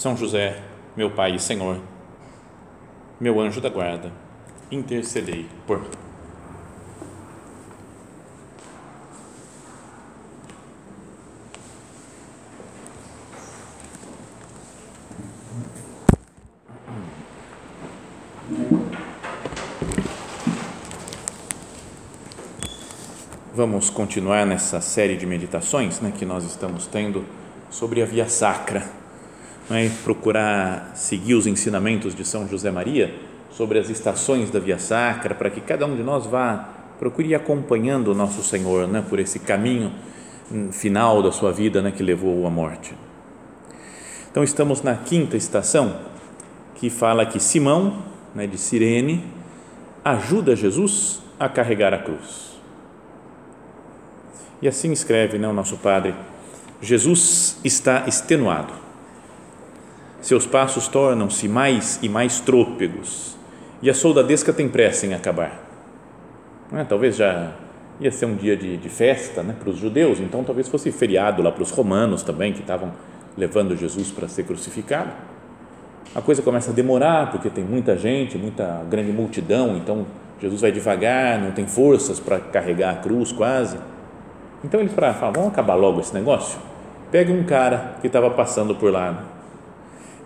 são José, meu Pai e Senhor, meu anjo da guarda, intercedei por mim. Vamos continuar nessa série de meditações né, que nós estamos tendo sobre a Via Sacra né, procurar seguir os ensinamentos de São José Maria sobre as estações da Via Sacra, para que cada um de nós vá procure ir acompanhando o nosso Senhor né, por esse caminho hum, final da sua vida né, que levou à morte. Então, estamos na quinta estação, que fala que Simão, né, de Cirene, ajuda Jesus a carregar a cruz. E assim escreve né, o nosso Padre: Jesus está extenuado seus passos tornam-se mais e mais trôpegos e a soldadesca tem pressa em acabar. É, talvez já ia ser um dia de, de festa né, para os judeus, então talvez fosse feriado lá para os romanos também, que estavam levando Jesus para ser crucificado. A coisa começa a demorar, porque tem muita gente, muita grande multidão, então Jesus vai devagar, não tem forças para carregar a cruz quase. Então eles falam, vamos acabar logo esse negócio? Pega um cara que estava passando por lá, né?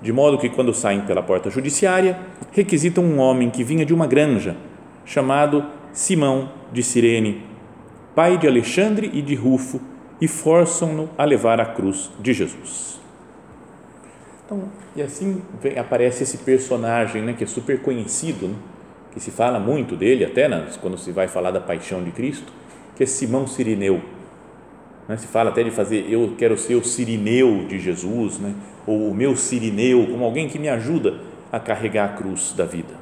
De modo que, quando saem pela porta judiciária, requisitam um homem que vinha de uma granja, chamado Simão de Cirene, pai de Alexandre e de Rufo, e forçam-no a levar a cruz de Jesus. Então, e assim vem, aparece esse personagem né, que é super conhecido, né, que se fala muito dele, até quando se vai falar da paixão de Cristo, que é Simão Sirineu né? Se fala até de fazer, eu quero ser o sirineu de Jesus, né? ou o meu sirineu, como alguém que me ajuda a carregar a cruz da vida.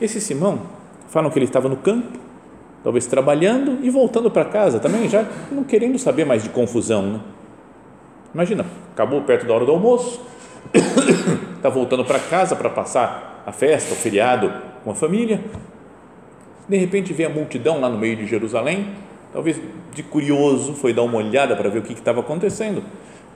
Esse Simão, falam que ele estava no campo, talvez trabalhando e voltando para casa também, já não querendo saber mais de confusão. Né? Imagina, acabou perto da hora do almoço, está voltando para casa para passar a festa, o feriado com a família. De repente vê a multidão lá no meio de Jerusalém talvez de curioso, foi dar uma olhada para ver o que estava acontecendo.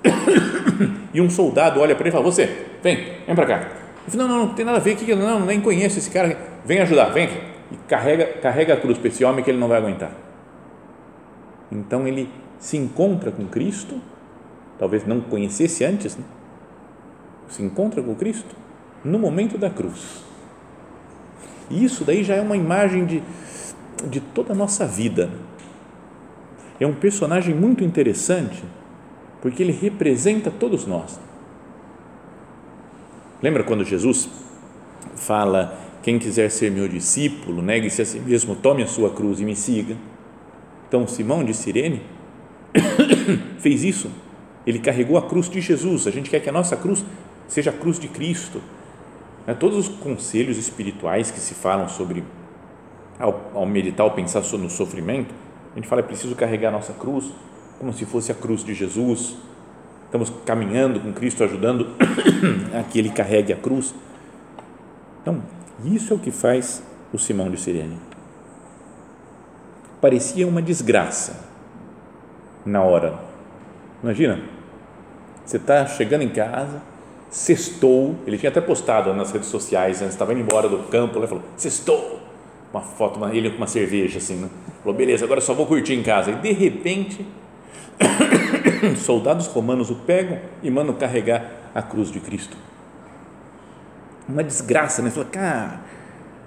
E um soldado olha para ele e fala: Você, vem, vem para cá. Ele fala: Não, não, não tem nada a ver, que não, nem conheço esse cara. Vem ajudar, vem aqui. E carrega, carrega a cruz para esse homem que ele não vai aguentar. Então ele se encontra com Cristo, talvez não conhecesse antes, né? se encontra com Cristo no momento da cruz. E isso daí já é uma imagem de, de toda a nossa vida é um personagem muito interessante porque ele representa todos nós. Lembra quando Jesus fala: quem quiser ser meu discípulo, negue-se a si mesmo, tome a sua cruz e me siga. Então, Simão de Sirene fez isso. Ele carregou a cruz de Jesus. A gente quer que a nossa cruz seja a cruz de Cristo. Né, todos os conselhos espirituais que se falam sobre, ao, meditar, ao pensar no sofrimento, a gente fala, é preciso carregar a nossa cruz como se fosse a cruz de Jesus. Estamos caminhando com Cristo, ajudando a que Ele carregue a cruz. Então, isso é o que faz o Simão de Sirene. Parecia uma desgraça na hora. Imagina, você está chegando em casa, sextou, ele tinha até postado nas redes sociais, antes estava indo embora do campo, ele falou, sextou, uma foto, uma, ele com uma cerveja assim, né? Falou, beleza, agora só vou curtir em casa, e de repente, soldados romanos o pegam e mandam carregar a cruz de Cristo, uma desgraça, né, falou, cara,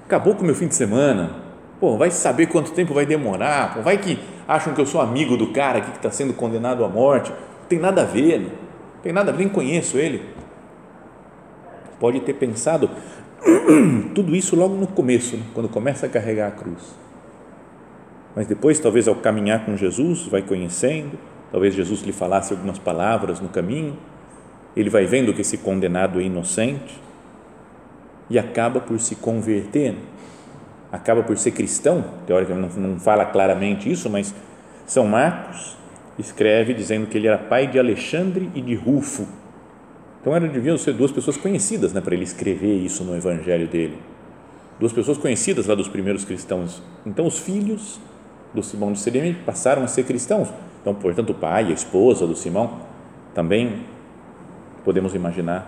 acabou com o meu fim de semana, pô, vai saber quanto tempo vai demorar, pô, vai que acham que eu sou amigo do cara aqui que está sendo condenado à morte, não tem nada a ver, não tem nada a ver, nem conheço ele, pode ter pensado, tudo isso logo no começo, né? quando começa a carregar a cruz. Mas depois, talvez ao caminhar com Jesus, vai conhecendo, talvez Jesus lhe falasse algumas palavras no caminho, ele vai vendo que esse condenado é inocente e acaba por se converter, acaba por ser cristão. Teoricamente não, não fala claramente isso, mas São Marcos escreve dizendo que ele era pai de Alexandre e de Rufo. Então eram deviam ser duas pessoas conhecidas, né, para ele escrever isso no Evangelho dele. Duas pessoas conhecidas lá dos primeiros cristãos. Então os filhos do Simão de Sirene passaram a ser cristãos. Então, portanto, o pai, a esposa do Simão também podemos imaginar.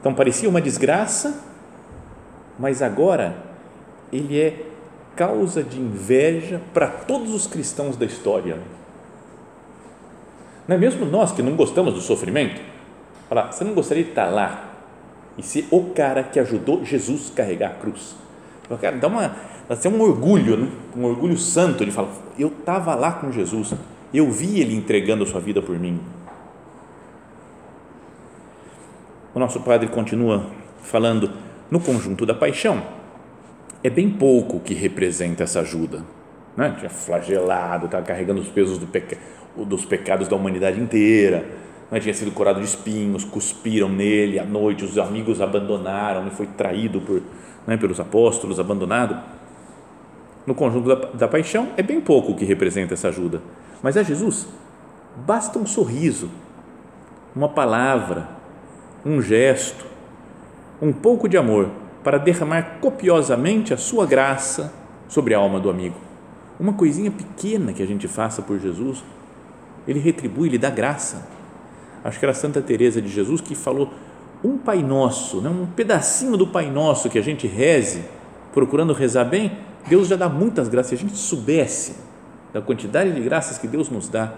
Então parecia uma desgraça, mas agora ele é causa de inveja para todos os cristãos da história. Não é mesmo nós que não gostamos do sofrimento? Falar, você não gostaria de estar lá e ser o cara que ajudou Jesus carregar a cruz? Cara, dá uma, dá um orgulho, né? um orgulho santo de falar, eu estava lá com Jesus, eu vi ele entregando a sua vida por mim. O nosso padre continua falando no conjunto da paixão. É bem pouco que representa essa ajuda. Né? Tinha flagelado, estava carregando os pesos do pecado dos pecados da humanidade inteira. Não tinha sido curado de espinhos, cuspiram nele à noite, os amigos abandonaram, ele foi traído por, né, pelos apóstolos, abandonado. No conjunto da, da paixão, é bem pouco o que representa essa ajuda. Mas a Jesus basta um sorriso, uma palavra, um gesto, um pouco de amor para derramar copiosamente a sua graça sobre a alma do amigo. Uma coisinha pequena que a gente faça por Jesus ele retribui, ele dá graça. Acho que era Santa Teresa de Jesus que falou um Pai Nosso, né, um pedacinho do Pai Nosso que a gente reze, procurando rezar bem, Deus já dá muitas graças. Se a gente soubesse da quantidade de graças que Deus nos dá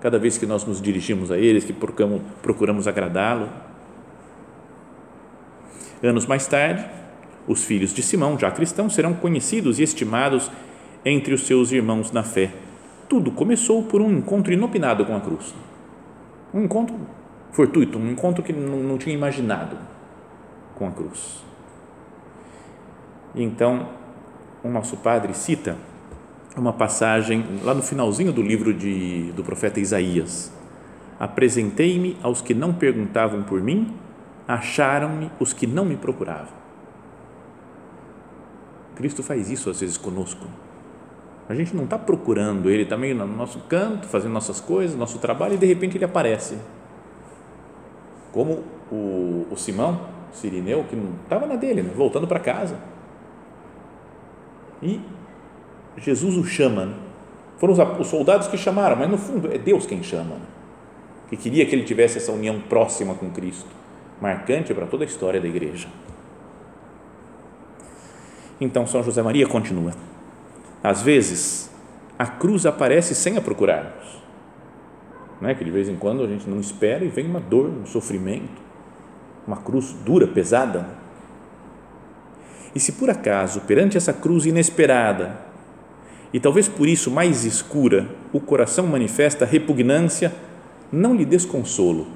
cada vez que nós nos dirigimos a Ele, que procuramos, procuramos agradá-lo. Anos mais tarde, os filhos de Simão, já cristãos, serão conhecidos e estimados entre os seus irmãos na fé tudo começou por um encontro inopinado com a cruz. Um encontro fortuito, um encontro que não, não tinha imaginado com a cruz. Então, o nosso padre cita uma passagem lá no finalzinho do livro de, do profeta Isaías. Apresentei-me aos que não perguntavam por mim, acharam-me os que não me procuravam. Cristo faz isso às vezes conosco a gente não está procurando ele, está meio no nosso canto, fazendo nossas coisas, nosso trabalho, e de repente ele aparece. Como o, o Simão, Sirineu, que não estava na dele, né? voltando para casa. E Jesus o chama. Né? Foram os, os, soldados que chamaram, mas no fundo é Deus quem chama. Né? Que queria que ele tivesse essa união próxima com Cristo, marcante para toda a história da igreja. Então São José Maria continua às vezes, a cruz aparece sem a procurarmos. Não é que de vez em quando a gente não espera e vem uma dor, um sofrimento, uma cruz dura, pesada. E se por acaso, perante essa cruz inesperada, e talvez por isso mais escura, o coração manifesta repugnância, não lhe desconsolo.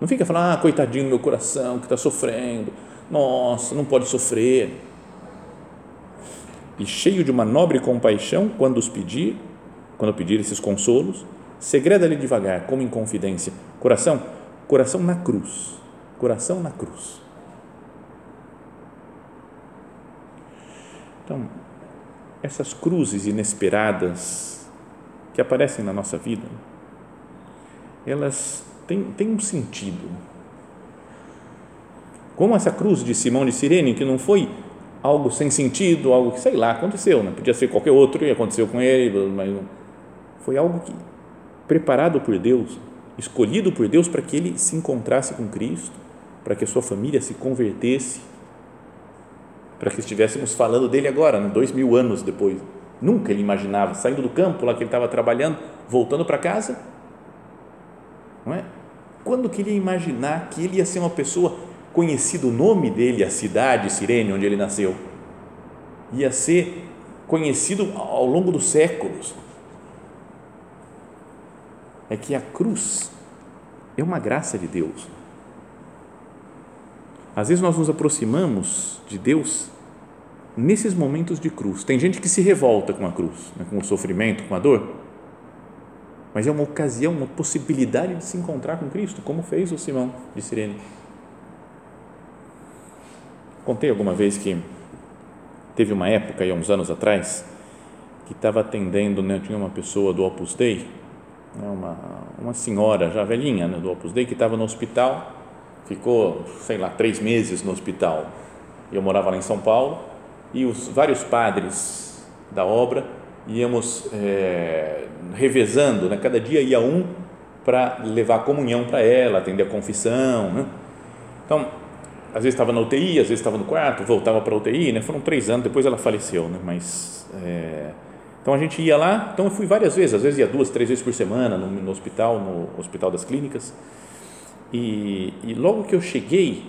Não fica falando, ah, coitadinho do meu coração que está sofrendo, nossa, não pode sofrer e cheio de uma nobre compaixão, quando os pedir, quando pedir esses consolos, segreda-lhe devagar, como em confidência, coração, coração na cruz, coração na cruz. Então, essas cruzes inesperadas que aparecem na nossa vida, elas têm, têm um sentido. Como essa cruz de Simão de Sirene, que não foi algo sem sentido, algo que, sei lá, aconteceu, né? podia ser qualquer outro e aconteceu com ele, mas foi algo que, preparado por Deus, escolhido por Deus para que ele se encontrasse com Cristo, para que a sua família se convertesse, para que estivéssemos falando dele agora, né? dois mil anos depois. Nunca ele imaginava, saindo do campo lá que ele estava trabalhando, voltando para casa, não é? Quando queria imaginar que ele ia ser uma pessoa conhecido o nome dele, a cidade Sirene, onde ele nasceu, ia ser conhecido ao longo dos séculos. É que a cruz é uma graça de Deus. Às vezes nós nos aproximamos de Deus nesses momentos de cruz. Tem gente que se revolta com a cruz, né, com o sofrimento, com a dor. mas é uma ocasião, uma possibilidade de se encontrar com Cristo, como fez o Simão de Sirene. Contei alguma vez que teve uma época, aí, uns anos atrás, que estava atendendo, né, tinha uma pessoa do Opus Dei, né, uma, uma senhora já velhinha né, do Opus Dei, que estava no hospital, ficou, sei lá, três meses no hospital. Eu morava lá em São Paulo e os vários padres da obra íamos é, revezando, né? cada dia ia um para levar a comunhão para ela, atender a confissão. Né? Então, às vezes estava na UTI, às vezes estava no quarto, voltava para a UTI, né? foram três anos, depois ela faleceu, né? mas. É, então a gente ia lá, então eu fui várias vezes, às vezes ia duas, três vezes por semana no, no hospital, no Hospital das Clínicas. E, e logo que eu cheguei,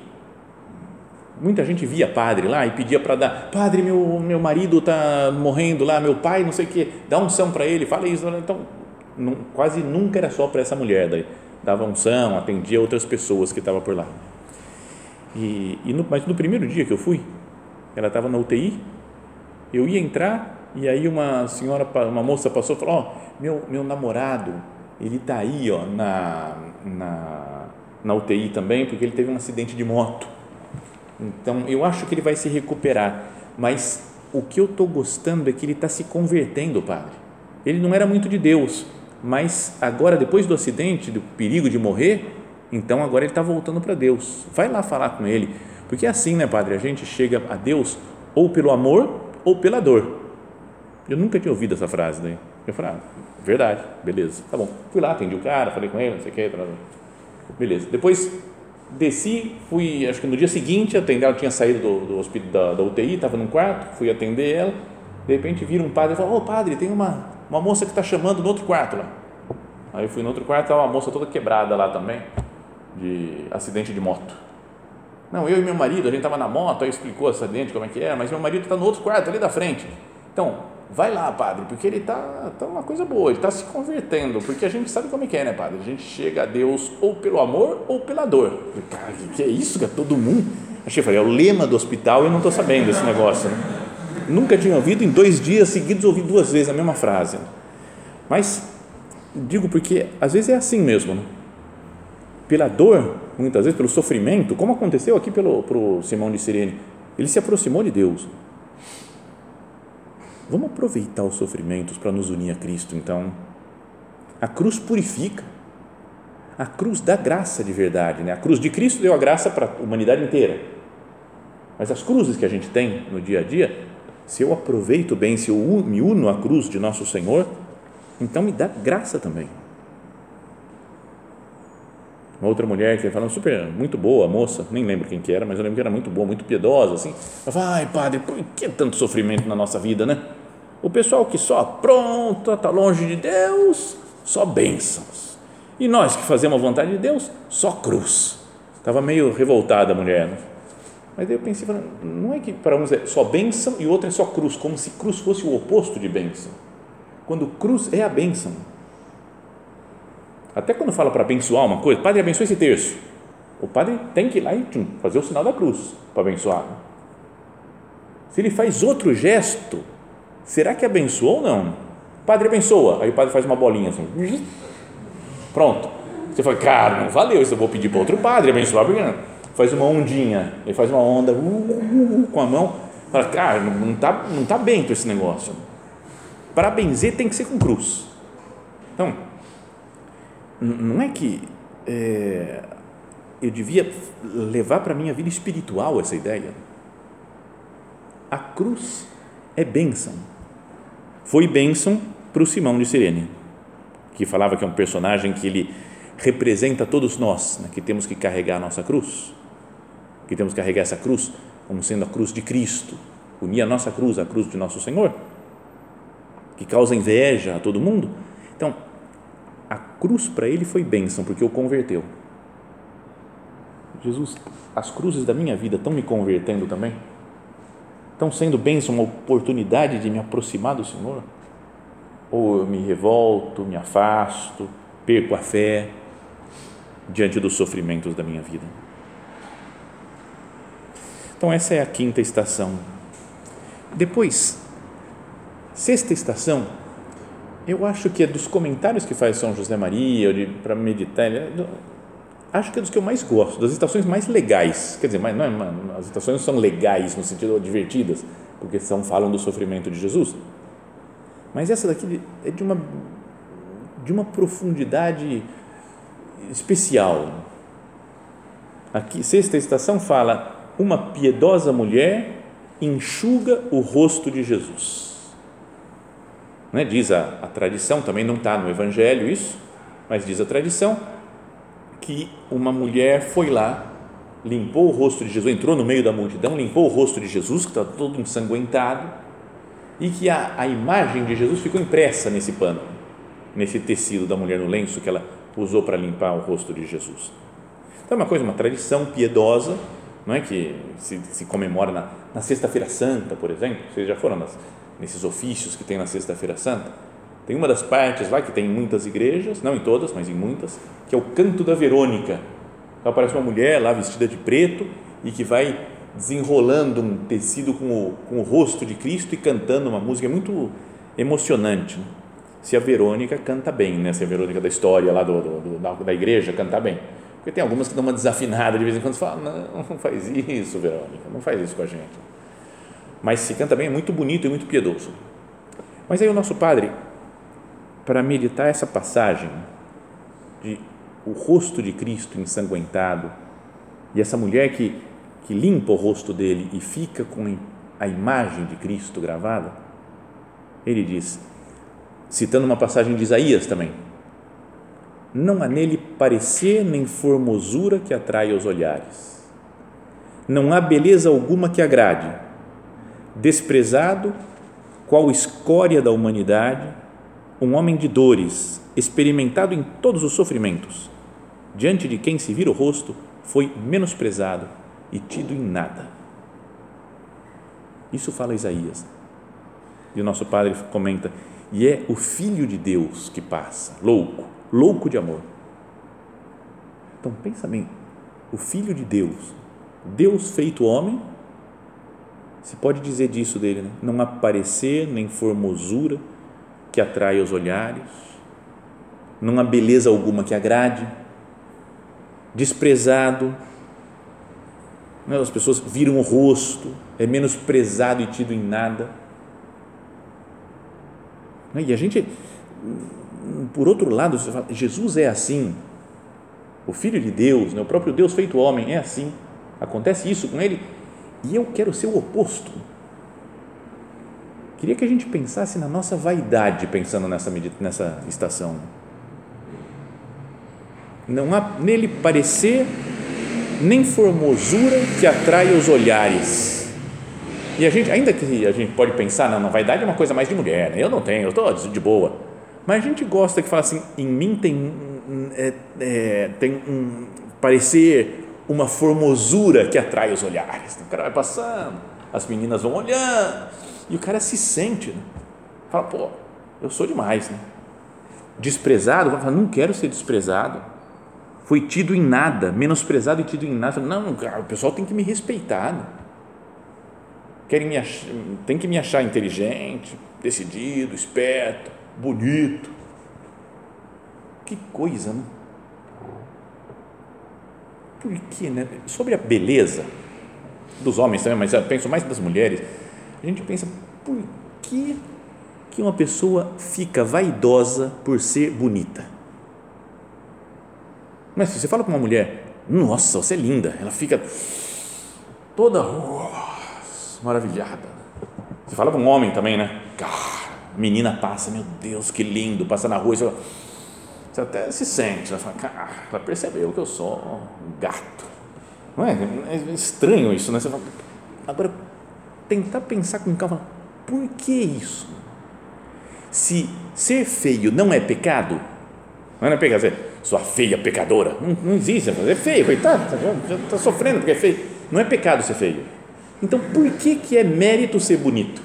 muita gente via padre lá e pedia para dar, padre, meu, meu marido está morrendo lá, meu pai, não sei o que, dá unção para ele, fala isso. Então, não, quase nunca era só para essa mulher, daí dava unção, atendia outras pessoas que estavam por lá. E, e no, mas no primeiro dia que eu fui, ela estava na UTI, eu ia entrar e aí uma senhora, uma moça passou e falou, ó, oh, meu, meu namorado, ele está aí, ó, na, na, na UTI também, porque ele teve um acidente de moto então, eu acho que ele vai se recuperar, mas o que eu estou gostando é que ele está se convertendo, padre. Ele não era muito de Deus, mas agora, depois do acidente, do perigo de morrer, então agora ele está voltando para Deus. Vai lá falar com ele, porque é assim, né, padre? A gente chega a Deus ou pelo amor ou pela dor. Eu nunca tinha ouvido essa frase daí. Eu falei, ah, verdade, beleza, tá bom. Fui lá, atendi o cara, falei com ele, não sei o que, beleza. Depois desci, fui, acho que no dia seguinte, atender, ela tinha saído do, do da, da UTI, estava num quarto, fui atender ela, de repente vira um padre e fala, ô oh, padre, tem uma, uma moça que está chamando no outro quarto lá. Aí eu fui no outro quarto, estava uma moça toda quebrada lá também, de acidente de moto. Não, eu e meu marido, a gente estava na moto, aí explicou o acidente, como é que é, mas meu marido está no outro quarto, ali da frente. Então, vai lá, padre, porque ele está tá uma coisa boa, ele está se convertendo, porque a gente sabe como é que é, né, padre? A gente chega a Deus ou pelo amor ou pela dor. Cara, que, que é isso, que é todo mundo? Achei, falei, é o lema do hospital e não estou sabendo esse negócio, né? Nunca tinha ouvido, em dois dias seguidos ouvi duas vezes a mesma frase. Mas, digo porque às vezes é assim mesmo, né? Pela dor, muitas vezes, pelo sofrimento, como aconteceu aqui pelo pro Simão de Sirene, ele se aproximou de Deus Vamos aproveitar os sofrimentos para nos unir a Cristo, então. A cruz purifica. A cruz dá graça de verdade, né? A cruz de Cristo deu a graça para a humanidade inteira. Mas as cruzes que a gente tem no dia a dia, se eu aproveito bem, se eu me uno à cruz de nosso Senhor, então me dá graça também. Uma outra mulher que falando super, muito boa, moça, nem lembro quem que era, mas eu lembro que era muito boa, muito piedosa, assim. Ela fala, ai padre, por que tanto sofrimento na nossa vida, né? O pessoal que só apronta, está longe de Deus, só bênçãos. E nós que fazemos a vontade de Deus, só cruz. Estava meio revoltada a mulher, né? Mas daí eu pensei, não é que para uns é só bênção e o outro é só cruz, como se cruz fosse o oposto de bênção. Quando cruz é a bênção até quando fala para abençoar uma coisa, padre, abençoe esse terço. O padre tem que ir lá e tchum, fazer o sinal da cruz para abençoar. Se ele faz outro gesto, será que abençoou ou não? Padre abençoa, aí o padre faz uma bolinha assim. Pronto. Você fala, cara, não valeu, isso eu vou pedir para outro padre abençoar, porque faz uma ondinha, ele faz uma onda uh, uh, uh, com a mão. Fala, cara, não está não tá bem esse negócio. Para benzer tem que ser com cruz. Então, não é que é, eu devia levar para a minha vida espiritual essa ideia. A cruz é bênção. Foi bênção para o Simão de Sirene, que falava que é um personagem que ele representa todos nós, né, que temos que carregar a nossa cruz, que temos que carregar essa cruz como sendo a cruz de Cristo, unir a nossa cruz à cruz de nosso Senhor, que causa inveja a todo mundo. Então, a cruz para ele foi bênção, porque o converteu. Jesus, as cruzes da minha vida estão me convertendo também? Estão sendo bênção, uma oportunidade de me aproximar do Senhor? Ou eu me revolto, me afasto, perco a fé diante dos sofrimentos da minha vida? Então, essa é a quinta estação. Depois, sexta estação, eu acho que é dos comentários que faz São José Maria, para meditar, acho que é dos que eu mais gosto, das estações mais legais. Quer dizer, mas não é, as estações são legais no sentido divertidas, porque são, falam do sofrimento de Jesus. Mas essa daqui é de uma, de uma profundidade especial. Aqui, sexta estação fala: uma piedosa mulher enxuga o rosto de Jesus. Né? Diz a, a tradição, também não está no Evangelho isso, mas diz a tradição que uma mulher foi lá, limpou o rosto de Jesus, entrou no meio da multidão, limpou o rosto de Jesus, que está todo ensanguentado, e que a, a imagem de Jesus ficou impressa nesse pano, nesse tecido da mulher no lenço que ela usou para limpar o rosto de Jesus. Então é uma coisa, uma tradição piedosa, não é que se, se comemora na, na Sexta-feira Santa, por exemplo. Vocês já foram nas, nesses ofícios que tem na Sexta-feira Santa? Tem uma das partes lá que tem em muitas igrejas, não em todas, mas em muitas, que é o canto da Verônica. Então aparece uma mulher lá vestida de preto e que vai desenrolando um tecido com o, com o rosto de Cristo e cantando uma música muito emocionante. Né? Se a Verônica canta bem, né? se a Verônica da história lá do, do, da, da igreja canta bem. Porque tem algumas que dão uma desafinada de vez em quando, fala, não, não faz isso, Verônica, não faz isso com a gente. Mas se canta bem, é muito bonito e muito piedoso. Mas aí o nosso padre, para meditar essa passagem de o rosto de Cristo ensanguentado e essa mulher que, que limpa o rosto dele e fica com a imagem de Cristo gravada, ele diz, citando uma passagem de Isaías também, não há nele parecer nem formosura que atrai os olhares. Não há beleza alguma que agrade. Desprezado, qual escória da humanidade, um homem de dores, experimentado em todos os sofrimentos, diante de quem se vira o rosto, foi menosprezado e tido em nada. Isso fala Isaías. E o nosso padre comenta: e é o Filho de Deus que passa, louco, louco de amor. Então pensa bem, o Filho de Deus, Deus feito homem, se pode dizer disso dele, né? não aparecer nem formosura que atrai os olhares, não há beleza alguma que agrade, desprezado, né? as pessoas viram o rosto, é menosprezado e tido em nada. Né? E a gente por outro lado, fala, Jesus é assim, o Filho de Deus, né, o próprio Deus feito homem é assim, acontece isso com ele, e eu quero ser o oposto. Queria que a gente pensasse na nossa vaidade pensando nessa, nessa estação. Não há nele parecer nem formosura que atrai os olhares. E a gente, ainda que a gente pode pensar, não, na vaidade é uma coisa mais de mulher, né? eu não tenho, eu estou de boa. Mas a gente gosta que fala assim, em mim tem, é, é, tem um parecer uma formosura que atrai os olhares. O cara vai passando, as meninas vão olhando e o cara se sente, né? fala, pô, eu sou demais, né? Desprezado, fala, não quero ser desprezado. Foi tido em nada, menosprezado e tido em nada. Não, o pessoal tem que me respeitar. Né? Querem me tem que me achar inteligente, decidido, esperto bonito. Que coisa, né? Por que, né? Sobre a beleza dos homens também, mas eu penso mais das mulheres. A gente pensa, por que, que uma pessoa fica vaidosa por ser bonita? Mas se você fala com uma mulher, nossa, você é linda, ela fica toda maravilhada. Você fala com um homem também, né? Cara, menina passa, meu Deus, que lindo, passa na rua, você, você até se sente, ela fala, cara, ela percebeu que eu sou um gato. Não é? É estranho isso, né? Você fala, agora, tentar pensar com calma, por que isso? Se ser feio não é pecado, não é pecado, sua feia pecadora, não, não existe, é feio, coitado, está sofrendo porque é feio. Não é pecado ser feio. Então, por que, que é mérito ser bonito?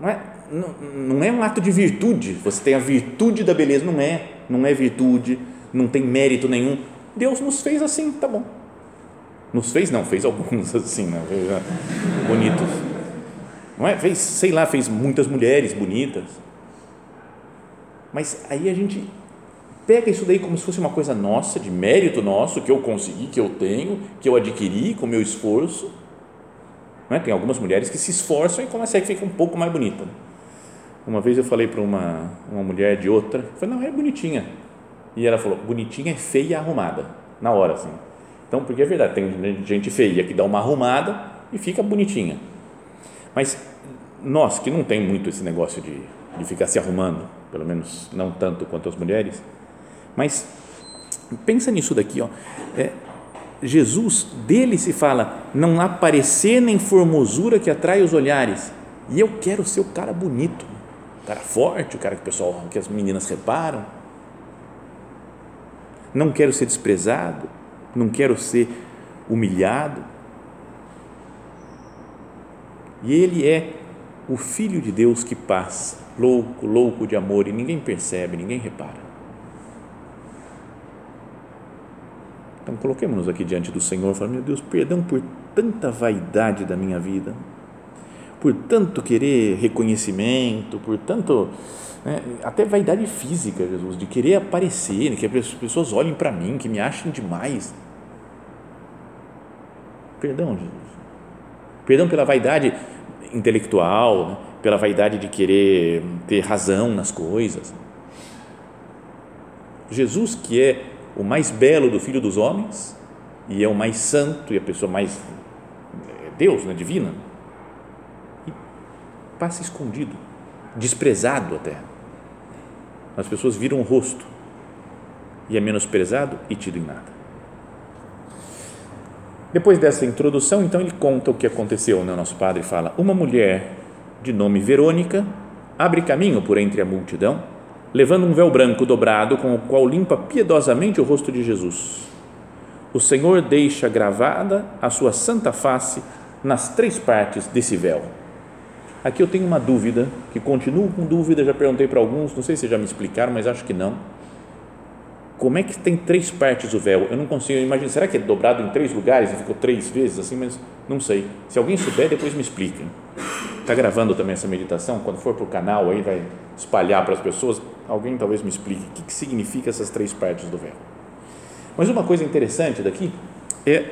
Não é? não, não é um ato de virtude, você tem a virtude da beleza, não é, não é virtude, não tem mérito nenhum. Deus nos fez assim, tá bom. Nos fez, não, fez alguns assim, né? bonitos. Não é? Fez, sei lá, fez muitas mulheres bonitas. Mas aí a gente pega isso daí como se fosse uma coisa nossa, de mérito nosso, que eu consegui, que eu tenho, que eu adquiri com meu esforço. Não é? Tem algumas mulheres que se esforçam e conseguem ficar um pouco mais bonita. Uma vez eu falei para uma, uma mulher de outra, falei, não, é bonitinha. E ela falou, bonitinha é feia e arrumada, na hora, assim. Então, porque é verdade, tem gente feia que dá uma arrumada e fica bonitinha. Mas nós, que não tem muito esse negócio de, de ficar se arrumando, pelo menos não tanto quanto as mulheres, mas pensa nisso daqui, ó. É, Jesus, dele se fala, não há parecer nem formosura que atrai os olhares. E eu quero ser o cara bonito, o cara forte, o cara que o pessoal, que as meninas reparam. Não quero ser desprezado, não quero ser humilhado. E ele é o Filho de Deus que passa, louco, louco de amor, e ninguém percebe, ninguém repara. Então, coloquemos-nos aqui diante do Senhor falamos, meu Deus, perdão por tanta vaidade da minha vida, por tanto querer reconhecimento, por tanto, né, até vaidade física, Jesus, de querer aparecer, que as pessoas olhem para mim, que me achem demais. Perdão, Jesus. Perdão pela vaidade intelectual, né? pela vaidade de querer ter razão nas coisas. Jesus, que é o mais belo do filho dos homens e é o mais santo e a pessoa mais é Deus, né, divina, e passa escondido, desprezado até. As pessoas viram o rosto e é menosprezado e tido em nada. Depois dessa introdução, então ele conta o que aconteceu. Né? O nosso padre fala: Uma mulher de nome Verônica abre caminho por entre a multidão, levando um véu branco dobrado com o qual limpa piedosamente o rosto de Jesus. O Senhor deixa gravada a sua santa face nas três partes desse véu. Aqui eu tenho uma dúvida, que continuo com dúvida, já perguntei para alguns, não sei se já me explicaram, mas acho que não como é que tem três partes o véu? Eu não consigo imaginar. Será que é dobrado em três lugares e ficou três vezes assim? Mas não sei. Se alguém souber, depois me expliquem. Está gravando também essa meditação? Quando for para o canal, aí vai espalhar para as pessoas. Alguém talvez me explique o que, que significa essas três partes do véu. Mas uma coisa interessante daqui é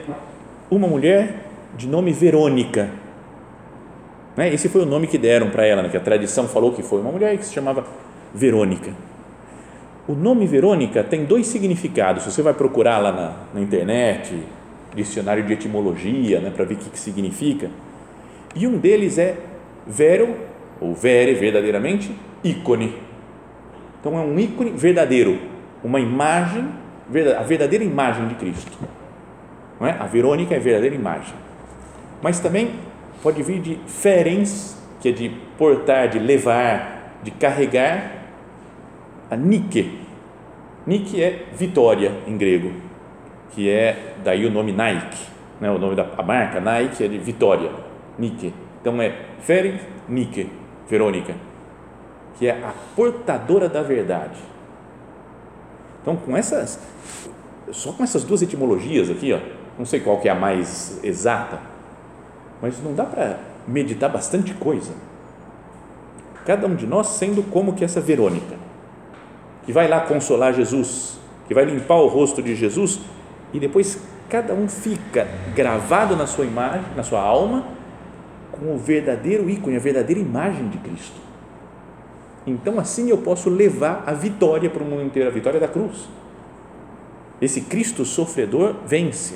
uma mulher de nome Verônica. Né? Esse foi o nome que deram para ela, né? que a tradição falou que foi uma mulher que se chamava Verônica. O nome Verônica tem dois significados. Você vai procurar lá na, na internet, dicionário de etimologia, né, para ver o que, que significa. E um deles é vero, ou vere, verdadeiramente, ícone. Então é um ícone verdadeiro, uma imagem, a verdadeira imagem de Cristo. Não é? A Verônica é a verdadeira imagem. Mas também pode vir de ferens, que é de portar, de levar, de carregar a Nike. Nike é vitória em grego, que é daí o nome Nike, né? o nome da marca Nike é de vitória, Nike. Então é Ferenc Nike, Verônica, que é a portadora da verdade. Então com essas, só com essas duas etimologias aqui, ó, não sei qual que é a mais exata, mas não dá para meditar bastante coisa. Cada um de nós sendo como que essa Verônica que vai lá consolar Jesus, que vai limpar o rosto de Jesus e depois cada um fica gravado na sua imagem, na sua alma, com o verdadeiro ícone, a verdadeira imagem de Cristo. Então assim eu posso levar a vitória para o mundo inteiro, a vitória da cruz. Esse Cristo sofredor vence.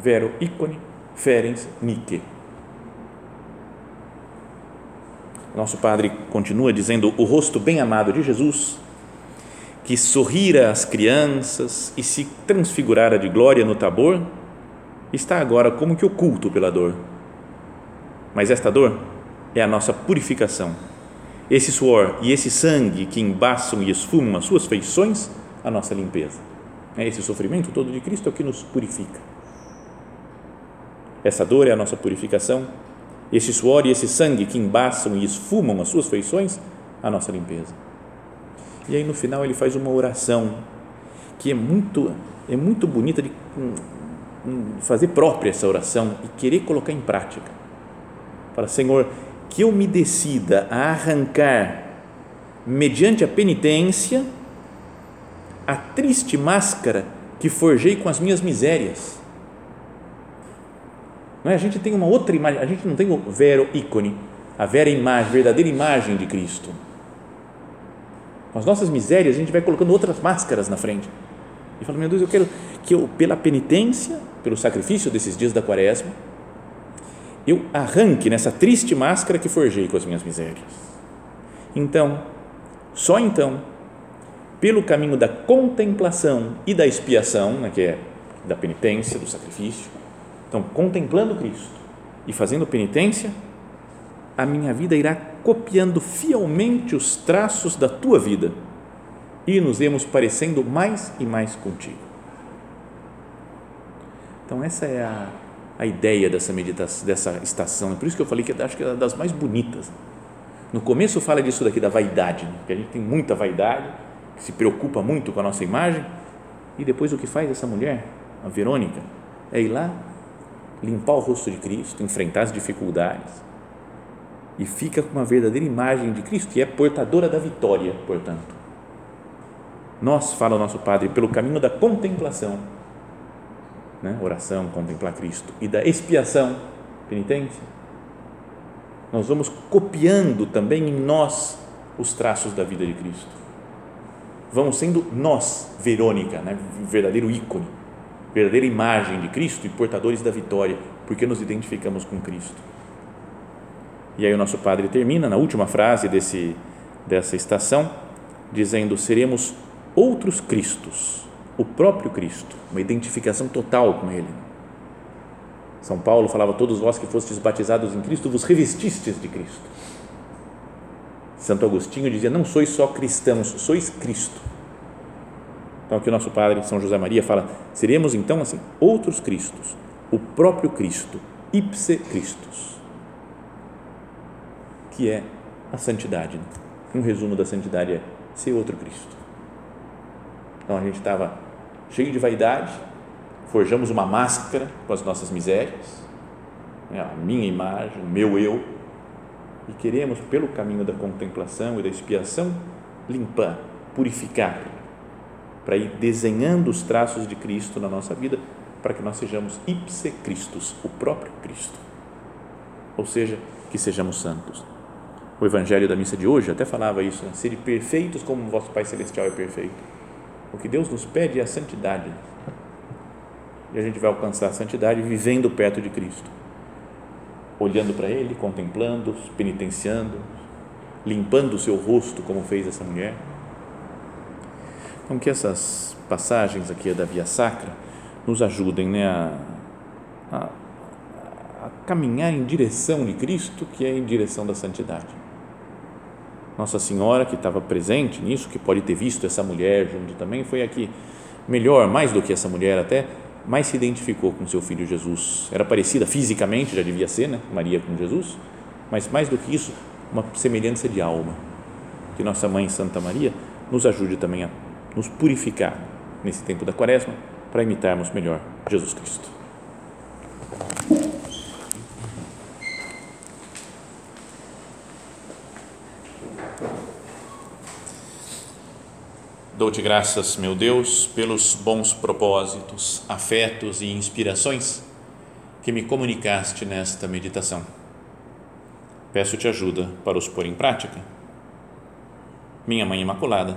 Vero ícone, ferens nike. Nosso Padre continua dizendo: o rosto bem amado de Jesus, que sorrira às crianças e se transfigurara de glória no Tabor, está agora como que oculto pela dor. Mas esta dor é a nossa purificação. Esse suor e esse sangue que embaçam e esfumam as suas feições, a nossa limpeza. É esse sofrimento todo de Cristo é o que nos purifica. Essa dor é a nossa purificação esse suor e esse sangue que embaçam e esfumam as suas feições, a nossa limpeza. E aí no final ele faz uma oração que é muito é muito bonita de fazer própria essa oração e querer colocar em prática. Para Senhor, que eu me decida a arrancar mediante a penitência, a triste máscara que forjei com as minhas misérias. Não é? A gente tem uma outra imagem, a gente não tem o vero ícone, a vera imagem, verdadeira imagem de Cristo. Com as nossas misérias, a gente vai colocando outras máscaras na frente. E fala, meu Deus, eu quero que eu, pela penitência, pelo sacrifício desses dias da quaresma, eu arranque nessa triste máscara que forjei com as minhas misérias. Então, só então, pelo caminho da contemplação e da expiação, né, que é da penitência, do sacrifício, então, contemplando Cristo e fazendo penitência, a minha vida irá copiando fielmente os traços da tua vida e nos iremos parecendo mais e mais contigo. Então, essa é a, a ideia dessa meditação, dessa estação. É por isso que eu falei que acho que é das mais bonitas. No começo fala disso daqui da vaidade, né? que a gente tem muita vaidade, que se preocupa muito com a nossa imagem, e depois o que faz essa mulher, a Verônica, é ir lá limpar o rosto de Cristo, enfrentar as dificuldades e fica com uma verdadeira imagem de Cristo e é portadora da vitória, portanto. Nós, fala o nosso Padre, pelo caminho da contemplação, né? oração, contemplar Cristo, e da expiação, penitência, nós vamos copiando também em nós os traços da vida de Cristo. Vamos sendo nós, Verônica, né? verdadeiro ícone, verdadeira imagem de Cristo e portadores da vitória, porque nos identificamos com Cristo. E aí o nosso padre termina na última frase desse, dessa estação, dizendo: seremos outros Cristos, o próprio Cristo, uma identificação total com Ele. São Paulo falava: todos vós que fostes batizados em Cristo, vos revestistes de Cristo. Santo Agostinho dizia: não sois só cristãos, sois Cristo. Então aqui o nosso padre São José Maria fala: seremos então assim outros Cristos, o próprio Cristo, ipse Christus que é a santidade. Um resumo da santidade é ser outro Cristo. Então a gente estava cheio de vaidade, forjamos uma máscara com as nossas misérias, né, a minha imagem, o meu eu, e queremos, pelo caminho da contemplação e da expiação, limpar, purificar, para ir desenhando os traços de Cristo na nossa vida, para que nós sejamos ipse Christus, o próprio Cristo. Ou seja, que sejamos santos o evangelho da missa de hoje até falava isso, né? perfeitos como o vosso Pai Celestial é perfeito. O que Deus nos pede é a santidade. E a gente vai alcançar a santidade vivendo perto de Cristo, olhando para Ele, contemplando, penitenciando, limpando o seu rosto, como fez essa mulher. Então, que essas passagens aqui da Via Sacra nos ajudem né, a, a, a caminhar em direção de Cristo, que é em direção da santidade nossa Senhora, que estava presente nisso, que pode ter visto essa mulher junto também, foi a que, melhor, mais do que essa mulher até, mais se identificou com seu filho Jesus. Era parecida fisicamente, já devia ser, né? Maria com Jesus, mas mais do que isso, uma semelhança de alma. Que nossa mãe Santa Maria nos ajude também a nos purificar nesse tempo da quaresma para imitarmos melhor Jesus Cristo. Dou-te graças, meu Deus, pelos bons propósitos, afetos e inspirações que me comunicaste nesta meditação. Peço-te ajuda para os pôr em prática. Minha Mãe Imaculada,